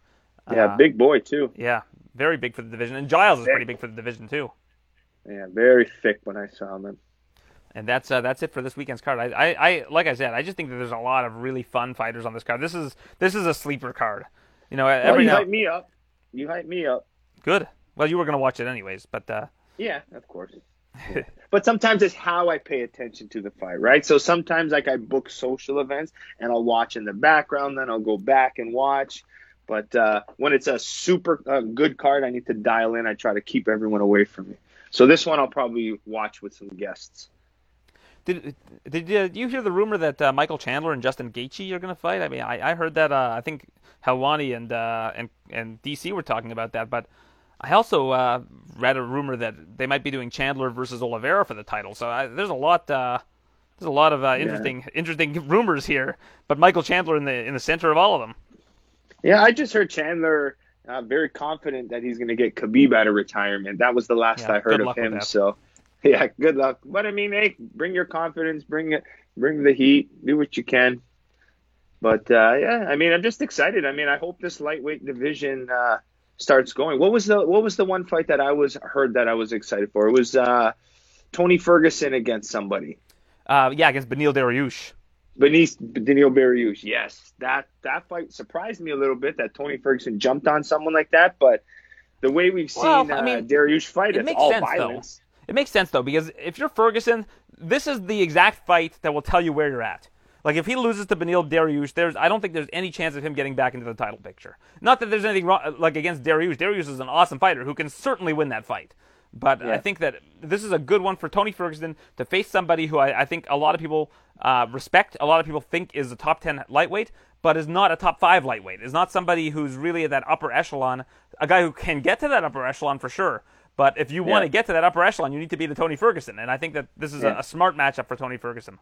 Yeah, Uh, big boy too. Yeah, very big for the division. And Giles is pretty big for the division too. Yeah, very thick when I saw him. And that's uh, that's it for this weekend's card. I, I, I like I said, I just think that there's a lot of really fun fighters on this card. This is this is a sleeper card. You know, Well, you now hype me up. You hype me up. good. Well, you were going to watch it anyways, but uh, Yeah, of course. but sometimes it's how I pay attention to the fight, right? So sometimes like I book social events and I'll watch in the background, then I'll go back and watch. But uh, when it's a super uh, good card, I need to dial in. I try to keep everyone away from me. So this one I'll probably watch with some guests. Did did you hear the rumor that uh, Michael Chandler and Justin Gaethje are going to fight? I mean, I, I heard that. Uh, I think Helwani and uh, and and DC were talking about that, but I also uh, read a rumor that they might be doing Chandler versus Oliveira for the title. So I, there's a lot. Uh, there's a lot of uh, interesting yeah. interesting rumors here, but Michael Chandler in the in the center of all of them. Yeah, I just heard Chandler uh, very confident that he's going to get Khabib out of retirement. That was the last yeah, I heard of him. So yeah, good luck. But I mean, hey, bring your confidence, bring it, bring the heat, do what you can. But uh, yeah, I mean, I'm just excited. I mean, I hope this lightweight division uh, starts going. What was the what was the one fight that I was heard that I was excited for? It was uh, Tony Ferguson against somebody. Uh, yeah, against Beneil Dariush. Beneath Beneil Dariush, yes, that that fight surprised me a little bit that Tony Ferguson jumped on someone like that. But the way we've seen well, I mean, uh, Dariush fight, it it's all sense, violence. Though. It makes sense though because if you're Ferguson, this is the exact fight that will tell you where you're at. Like if he loses to Beneil Dariush, there's I don't think there's any chance of him getting back into the title picture. Not that there's anything wrong like against Dariush. Dariush is an awesome fighter who can certainly win that fight. But yeah. I think that this is a good one for Tony Ferguson to face somebody who I, I think a lot of people uh, respect, a lot of people think is a top 10 lightweight, but is not a top 5 lightweight. Is not somebody who's really at that upper echelon, a guy who can get to that upper echelon for sure, but if you yeah. want to get to that upper echelon, you need to be the Tony Ferguson, and I think that this is yeah. a, a, smart matchup for Tony Ferguson.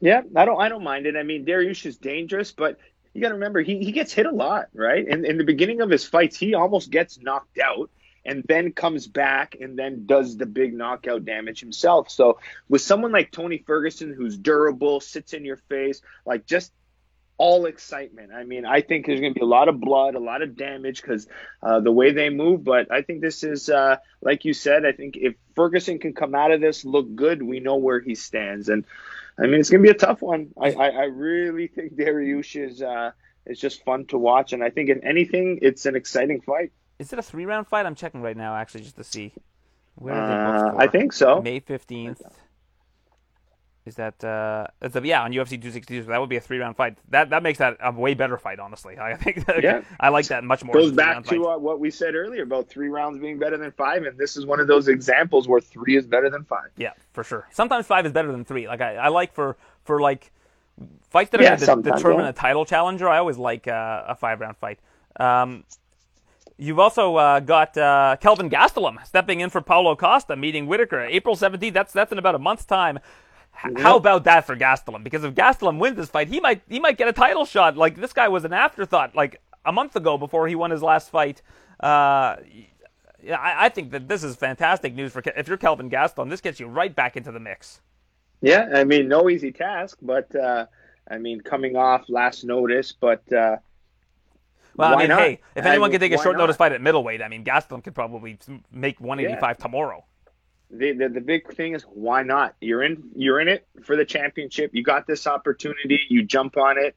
Yeah, I don't, I don't mind it. I mean, Dariush is dangerous, but you got to remember he, he gets hit a lot, right? And in the beginning of his fights, he almost gets knocked out and then comes back and then does the big knockout damage himself. So with someone like Tony Ferguson, who's durable, sits in your face, like just all excitement. I mean, I think there's going to be a lot of blood, a lot of damage because uh, the way they move. But I think this is, uh, like you said, I think if Ferguson can come out of this look good, we know where he stands. And I mean, it's going to be a tough one. I, I, I really think Dariush is uh, is just fun to watch, and I think if anything, it's an exciting fight. Is it a three round fight? I'm checking right now, actually, just to see. Where are they I think so. May fifteenth. Is that uh, it's a, yeah on UFC 262? That would be a three round fight. That that makes that a way better fight, honestly. I think that, yeah. I like that much more. Goes back to uh, what we said earlier about three rounds being better than five, and this is one of those examples where three is better than five. Yeah, for sure. Sometimes five is better than three. Like I, I like for for like fights that are yeah, going to determine yeah. a title challenger. I always like uh, a five round fight. Um, You've also uh, got uh, Kelvin Gastelum stepping in for Paulo Costa, meeting Whittaker April 17th. That's that's in about a month's time. Yep. How about that for Gastelum? Because if Gastelum wins this fight, he might he might get a title shot. Like this guy was an afterthought like a month ago before he won his last fight. Uh, yeah, I, I, think that this is fantastic news for if you're Kelvin Gastelum. This gets you right back into the mix. Yeah, I mean, no easy task, but uh, I mean, coming off last notice, but. Uh, well, I mean, not? hey, if anyone I can take a short not? notice fight at middleweight, I mean, Gastelum could probably make 185 yeah. tomorrow the, the, the big thing is why not? You're in you're in it for the championship. You got this opportunity. You jump on it.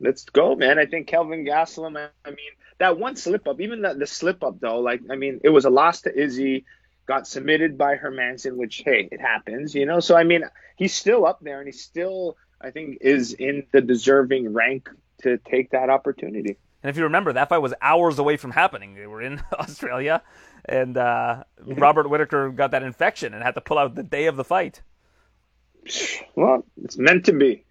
Let's go, man. I think Kelvin Gastelum. I mean, that one slip up, even the, the slip up though. Like, I mean, it was a loss to Izzy. Got submitted by Hermansson, which hey, it happens, you know. So I mean, he's still up there, and he still, I think, is in the deserving rank to take that opportunity. And if you remember, that fight was hours away from happening. They were in Australia and uh, Robert Whittaker got that infection and had to pull out the day of the fight. Well, it's meant to be.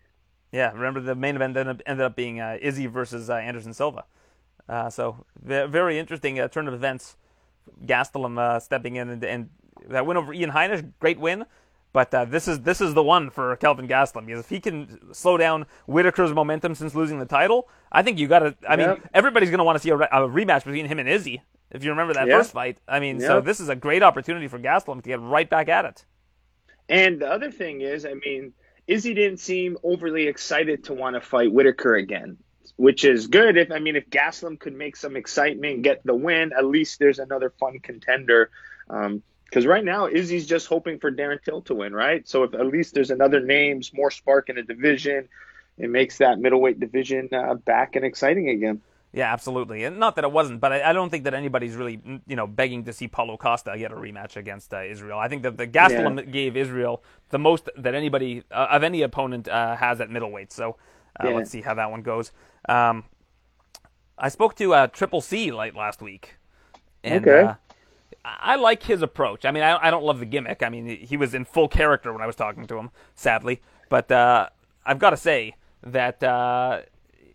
Yeah, remember the main event ended up, ended up being uh, Izzy versus uh, Anderson Silva. Uh, so very interesting uh, turn of events. Gastelum uh, stepping in and, and, that win over Ian Heinisch, great win. But uh, this is this is the one for Kelvin Gastelum because if he can slow down Whittaker's momentum since losing the title, I think you got to. I yep. mean, everybody's going to want to see a, a, rematch between him and Izzy. If you remember that yeah. first fight, I mean, yeah. so this is a great opportunity for Gastelum to get right back at it. And the other thing is, I mean, Izzy didn't seem overly excited to want to fight Whittaker again, which is good. If I mean, if Gastelum could make some excitement, get the win, at least there's another fun contender. Because right now, Izzy's just hoping for Darren Till to win, right? So if at least there's another names, more spark in the division, it makes that middleweight division uh, back and exciting again. Yeah, absolutely, and not that it wasn't, but I, I, don't think that anybody's really, you know, begging to see Paulo Costa get a rematch against uh, Israel. I think that the Gastelum yeah. gave Israel the most that anybody uh, of any opponent uh, has at middleweight. So uh, yeah. let's see how that one goes. Um, I spoke to uh, Triple C late last week, and okay. Uh, I like his approach. I mean, I, I, don't love the gimmick. I mean, he was in full character when I was talking to him, sadly. But I've got to say that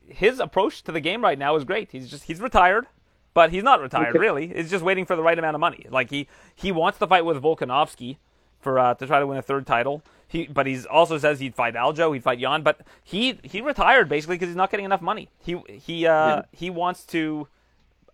his approach to the game right now is great. He's just he's retired, but he's not retired really. He's just waiting for the right amount of money. Like he he wants to fight with Volkanovski for uh, to try to win a third title. He but he's also says he'd fight Aljo, he'd fight Yan, but he he retired basically because he's not getting enough money. He he uh, yeah. he wants to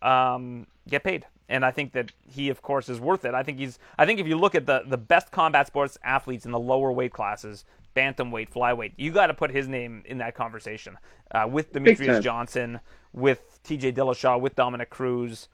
um, get paid. And I think that he, of course, is worth it. I think he's. I think if you look at the, the best combat sports athletes in the lower weight classes, bantamweight, flyweight. You got to put his name in that conversation uh, with Demetrious Johnson, with T.J. Dillashaw, with Dominick Cruz.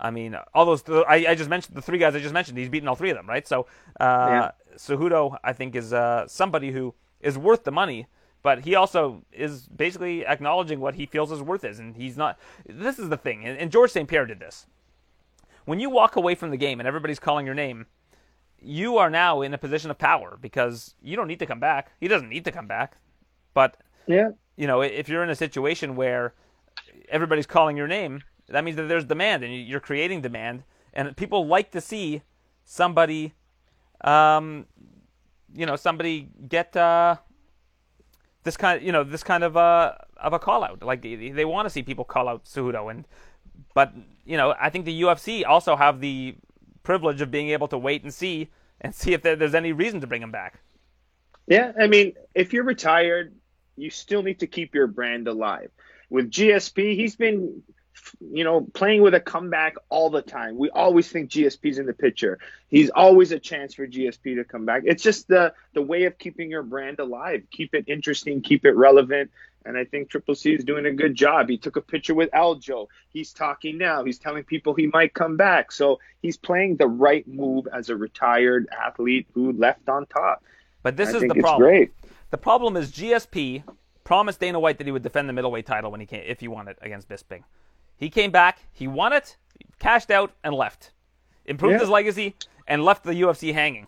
I mean, all those. I, I, just mentioned the three guys I just mentioned. He's beaten all three of them, right? So, uh, yeah. Cejudo, I think, is uh, somebody who is worth the money, but he also is basically acknowledging what he feels his worth is, and he's not. This is the thing, and George St. Pierre did this. When you walk away from the game and everybody's calling your name, you are now in a position of power because you don't need to come back. He doesn't need to come back. But yeah, you know, if you're in a situation where everybody's calling your name, that means that there's demand and you're creating demand, and people like to see somebody, um, you know, somebody get uh, this kind, of, you know, this kind of uh, of a call out. Like they, they want to see people call out Cejudo, and but you know, I think the UFC also have the privilege of being able to wait and see and see if there's any reason to bring him back. Yeah, I mean, if you're retired, you still need to keep your brand alive. With GSP, he's been, you know, playing with a comeback all the time. We always think GSP's in the picture. He's always a chance for GSP to come back. It's just the the way of keeping your brand alive. Keep it interesting, keep it relevant. And I think Triple C is doing a good job. He took a picture with Aljo. He's talking now. He's telling people he might come back. So he's playing the right move as a retired athlete who left on top. But this I is the problem. Great. The problem is GSP promised Dana White that he would defend the middleweight title when he came, if he won it against Bisping. He came back, he won it, cashed out, and left. Improved yeah. his legacy and left the UFC hanging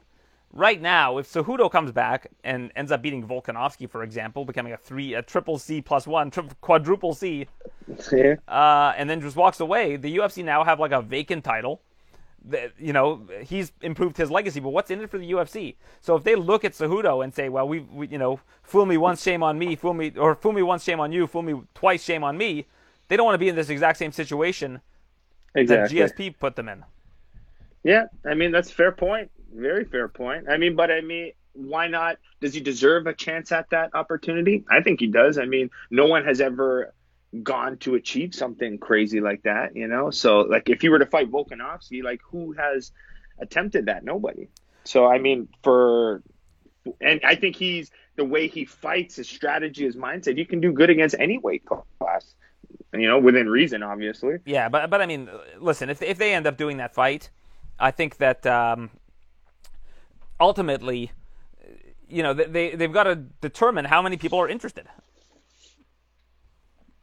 right now, if Cejudo comes back and ends up beating Volkanovski, for example, becoming a three, a triple C plus one, tri- quadruple C, yeah. uh, and then just walks away, the UFC now have like a vacant title. That, you know, he's improved his legacy, but what's in it for the UFC? So if they look at Cejudo and say, well, we, we you know, fool me once, shame on me, fool me, or fool me once, shame on you, fool me twice, shame on me, they don't want to be in this exact same situation exactly. that GSP put them in. Yeah, I mean that's fair point very fair point. I mean, but I mean, why not? Does he deserve a chance at that opportunity? I think he does. I mean, no one has ever gone to achieve something crazy like that, you know? So, like, if you were to fight Volkanovski, like, who has attempted that? Nobody. So, I mean, for, and I think he's, the way he fights, his strategy, his mindset, you can do good against any weight class, you know, within reason, obviously. Yeah, but, but I mean, listen, if, if they end up doing that fight, I think that, um, ultimately, you know, they they've got to determine how many people are interested.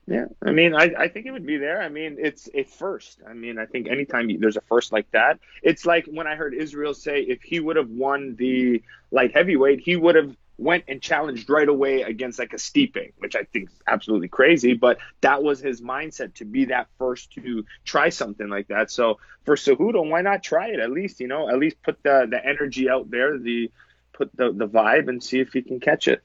Yeah, I mean, I, I think it would be there. I mean, it's a first. I mean, I think anytime there's a first like that, it's like when I heard Israel say if he would have won the light heavyweight, he would have went and challenged right away against like a Steeping, which I think is absolutely crazy. But that was his mindset to be that first to try something like that. So for Cejudo, why not try it? At least you know, at least put the the energy out there, the put the the vibe, and see if he can catch it.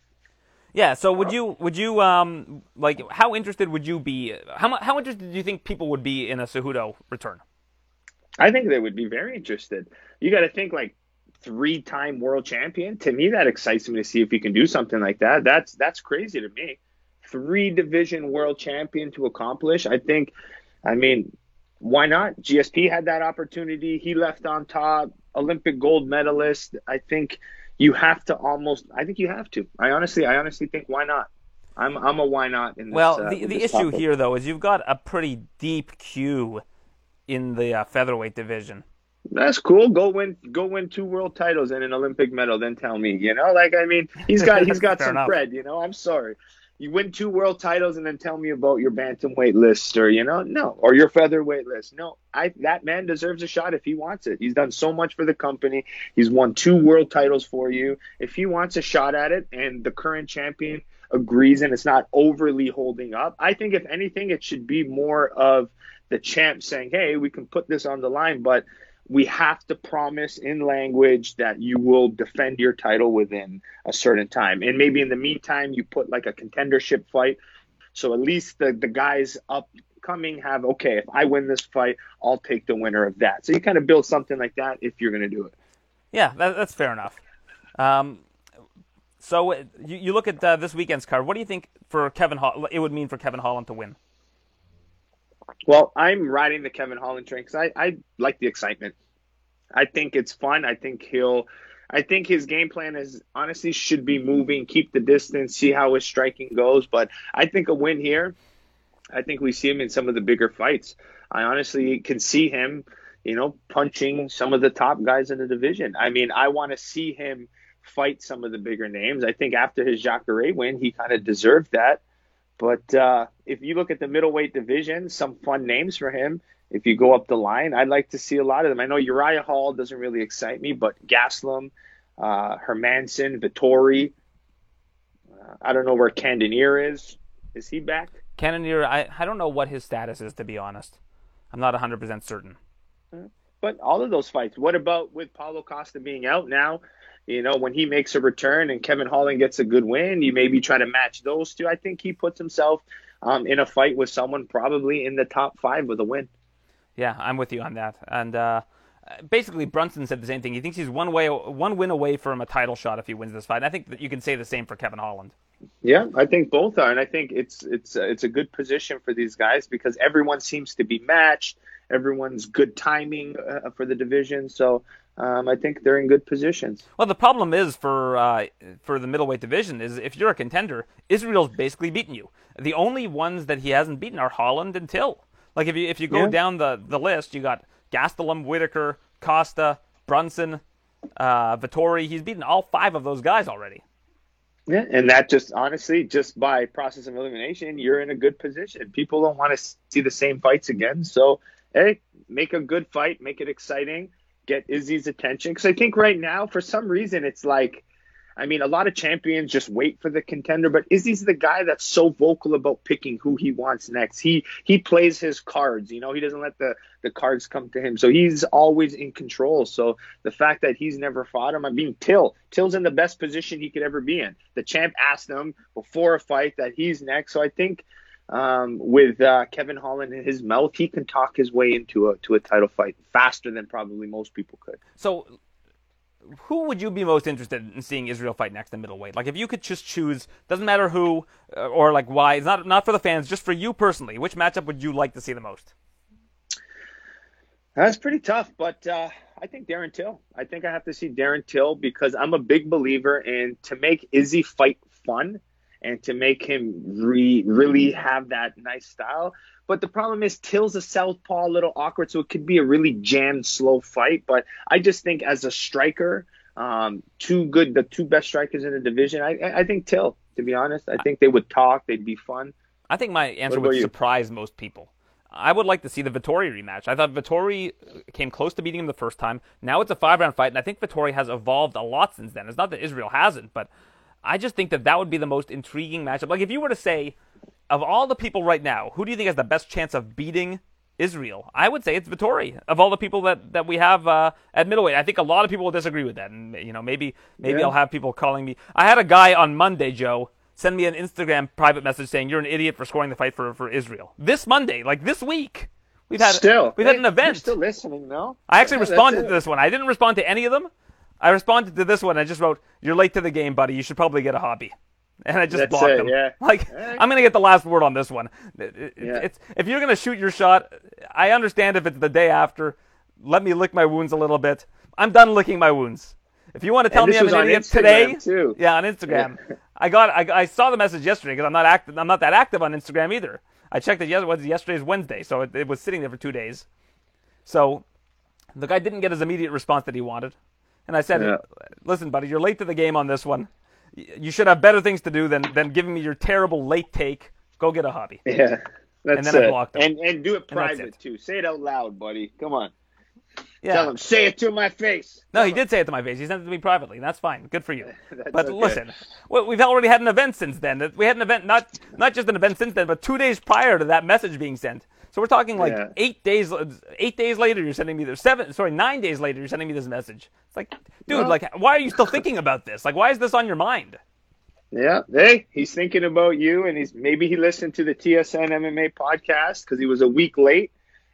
Yeah. So would you would you um like how interested would you be? How how interested do you think people would be in a Cejudo return? I think they would be very interested. You got to think like three time world champion. To me, that excites me to see if he can do something like that. That's that's crazy to me. Three division world champion to accomplish. I think, I mean, why not? GSP had that opportunity. He left on top, Olympic gold medalist. I think you have to almost. I think you have to. I honestly, I honestly think why not. I'm I'm a why not in this. Well, uh, the the issue topic. here though is you've got a pretty deep queue in the uh, featherweight division. That's cool. Go win, go win two world titles and an Olympic medal. Then tell me, you know, like I mean, he's got he's got some enough. cred. You know, I'm sorry. you win two world titles and then tell me about your bantamweight list or you know no or your featherweight list no i that man deserves a shot if he wants it he's done so much for the company he's won two world titles for you if he wants a shot at it and the current champion agrees and it's not overly holding up i think if anything it should be more of the champ saying hey we can put this on the line but we have to promise in language that you will defend your title within a certain time. And maybe in the meantime, you put like a contendership fight. So at least the, the guys upcoming have, okay, if I win this fight, I'll take the winner of that. So you kind of build something like that if you're going to do it. Yeah, that, that's fair enough. Um, so uh, you, you look at uh, this weekend's card. What do you think for Kevin Hall? It would mean for Kevin Holland to win. Well, I'm riding the Kevin Holland train because I, I like the excitement. I think it's fun. I think he'll. I think his game plan is honestly should be moving, keep the distance, see how his striking goes. But I think a win here, I think we see him in some of the bigger fights. I honestly can see him, you know, punching some of the top guys in the division. I mean, I want to see him fight some of the bigger names. I think after his Jacare win, he kind of deserved that. But uh, if you look at the middleweight division, some fun names for him. If you go up the line, I'd like to see a lot of them. I know Uriah Hall doesn't really excite me, but Gastelum, uh, Hermansson, Vettori. Uh, I don't know where Cannonier is. Is he back? Cannonier, I, I don't know what his status is, to be honest. I'm not 100% certain. But all of those fights, what about with Paulo Costa being out now? You know, when he makes a return and Kevin Holland gets a good win, you maybe try to match those two. I think he puts himself um, in a fight with someone probably in the top five with a win. Yeah, I'm with you on that. And uh, basically, Brunson said the same thing. He thinks he's one way, one win away from a title shot if he wins this fight. And I think that you can say the same for Kevin Holland. Yeah, I think both are, and I think it's it's uh, it's a good position for these guys because everyone seems to be matched. Everyone's good timing uh, for the division, so um, I think they're in good positions. Well, the problem is for uh, for the middleweight division is if you're a contender, Israel's basically beaten you. The only ones that he hasn't beaten are Holland and Till. Like if you if you go yeah. down the, the list, you got Gastelum, Whittaker, Costa, Brunson, uh, Vettori. He's beaten all five of those guys already. Yeah, and that just honestly, just by process of elimination, you're in a good position. People don't want to see the same fights again, so hey, make a good fight, make it exciting get Izzy's attention because I think right now, for some reason, it's like, I mean, a lot of champions just wait for the contender, but Izzy's the guy that's so vocal about picking who he wants next. He he plays his cards, you know. He doesn't let the the cards come to him, so he's always in control. So the fact that he's never fought him, I mean, Till Till's in the best position he could ever be in. The champ asked him before a fight that he's next, so I think um, with uh, Kevin Holland in his mouth, he can talk his way into a to a title fight faster than probably most people could. So, who would you be most interested in seeing Israel fight next in middleweight? Like, if you could just choose, doesn't matter who uh, or like why. It's not not for the fans, just for you personally. Which matchup would you like to see the most? That's pretty tough, but uh, I think Darren Till. I think I have to see Darren Till because I'm a big believer in to make Izzy fight fun and to make him re- really have that nice style. But the problem is Till's a southpaw, a little awkward, so it could be a really jammed, slow fight. But I just think as a striker, um, two good, the two best strikers in the division. I, I think Till, to be honest, I think they would talk. They'd be fun. I think my answer would you? surprise most people. I would like to see the Vettori rematch. I thought Vettori came close to beating him the first time. Now it's a five round fight, and I think Vettori has evolved a lot since then. It's not that Israel hasn't, but I just think that that would be the most intriguing matchup. Like if you were to say, of all the people right now, who do you think has the best chance of beating Israel? I would say it's Vettori. Of all the people that, that we have uh, at middleweight, I think a lot of people will disagree with that, and you know maybe maybe yeah. I'll have people calling me. I had a guy on Monday, Joe, send me an Instagram private message saying you're an idiot for scoring the fight for for Israel. This Monday, like this week. We've had still we've had an event. still listening, no? I actually yeah, responded to this one. I didn't respond to any of them. I responded to this one. I just wrote, "You're late to the game, buddy. You should probably get a hobby." And I just That's blocked it, them. Yeah. Like I'm gonna get the last word on this one. It, yeah. It's if you're gonna shoot your shot, I understand if it's the day after. Let me lick my wounds a little bit. I'm done licking my wounds. If you want to tell me I'm an idiot today, too. yeah, on Instagram. I got I, I, saw the message yesterday because I'm not active. I'm not that active on Instagram either. I checked it yesterday. Yesterday's Wednesday, so it, it was sitting there for two days. So the guy didn't get his immediate response that he wanted. And I said, yeah. listen, buddy, you're late to the game on this one. you should have better things to do than than giving me your terrible late take. Go get a hobby. Yeah, that's And then I blocked him. And and do it And private it. too. Say it out loud, buddy. Come on. Yeah. Tell him. Say it to my face. No, he did say it to my face. He sent it to me privately. That's fine. Good for you. But okay. listen, we've already had an event since then. We had an event not not just an event since then, but two days prior to that message being sent. So we're talking like Yeah. eight days. Eight days later, you're sending me this. Seven, sorry, nine days later, you're sending me this message. It's like, dude, Well- like, why are you still thinking about this? Like, why is this on your mind? Yeah. Hey, he's thinking about you, and he's maybe he listened to the TSN MMA podcast because he was a week late,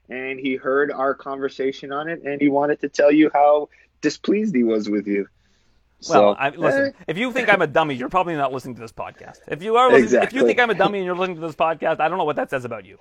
and he heard our conversation on it, and he wanted to tell you how displeased he was with you. Well, So, I, listen. eh, If you think I'm a dummy, you're probably not listening to this podcast. If you are, listening, if you think I'm a dummy and you're listening to this podcast, I don't know what that says about you.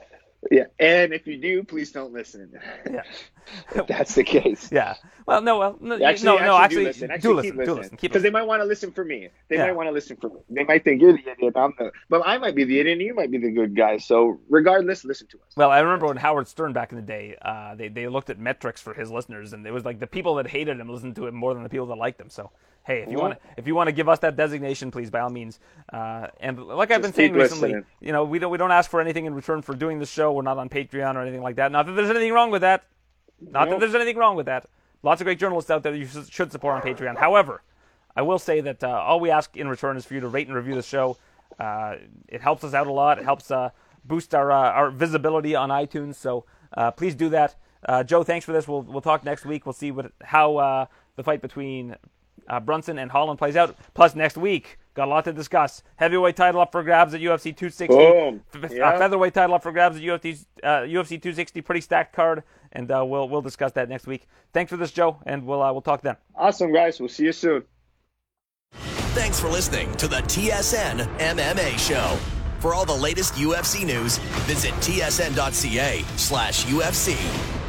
Yeah. And if you do, please don't listen. Yeah. if that's the case. Yeah. Well, no, well, no, Actually, no, actually, no. do listen. Actually, do keep listen. Do listen. Because they might want to listen for me. They Yeah. might want to listen for me. They might think you're the idiot. I'm the, but I might be the idiot, and you might be the good guy. So regardless, listen to us. Well, I remember when Howard Stern back in the day, uh, they they looked at metrics for his listeners, and it was like the people that hated him listened to him more than the people that liked him. So, hey, if you want to if you want to give us that designation, please, by all means. Uh, and like I've been saying recently, listening. you know, we don't we don't ask for anything in return for doing the show. We're not on Patreon or anything like that. Not that there's anything wrong with that. Not that there's anything wrong with that. Lots of great journalists out there you should support on Patreon. However, I will say that uh, all we ask in return is for you to rate and review the show. Uh, it helps us out a lot. It helps uh, boost our uh, our visibility on iTunes. So uh, please do that. Uh, Joe, thanks for this. We'll we'll talk next week. We'll see what how uh, the fight between uh, Brunson and Holland plays out. Plus next week, got a lot to discuss. Heavyweight title up for grabs at UFC 260. Boom. F- uh, featherweight title up for grabs at UFC uh, UFC 260. Pretty stacked card, and uh, we'll we'll discuss that next week. Thanks for this, Joe, and we'll uh, we'll talk then. Awesome, guys. We'll see you soon. Thanks for listening to the TSN MMA Show. For all the latest UFC news, visit tsn.ca slash UFC.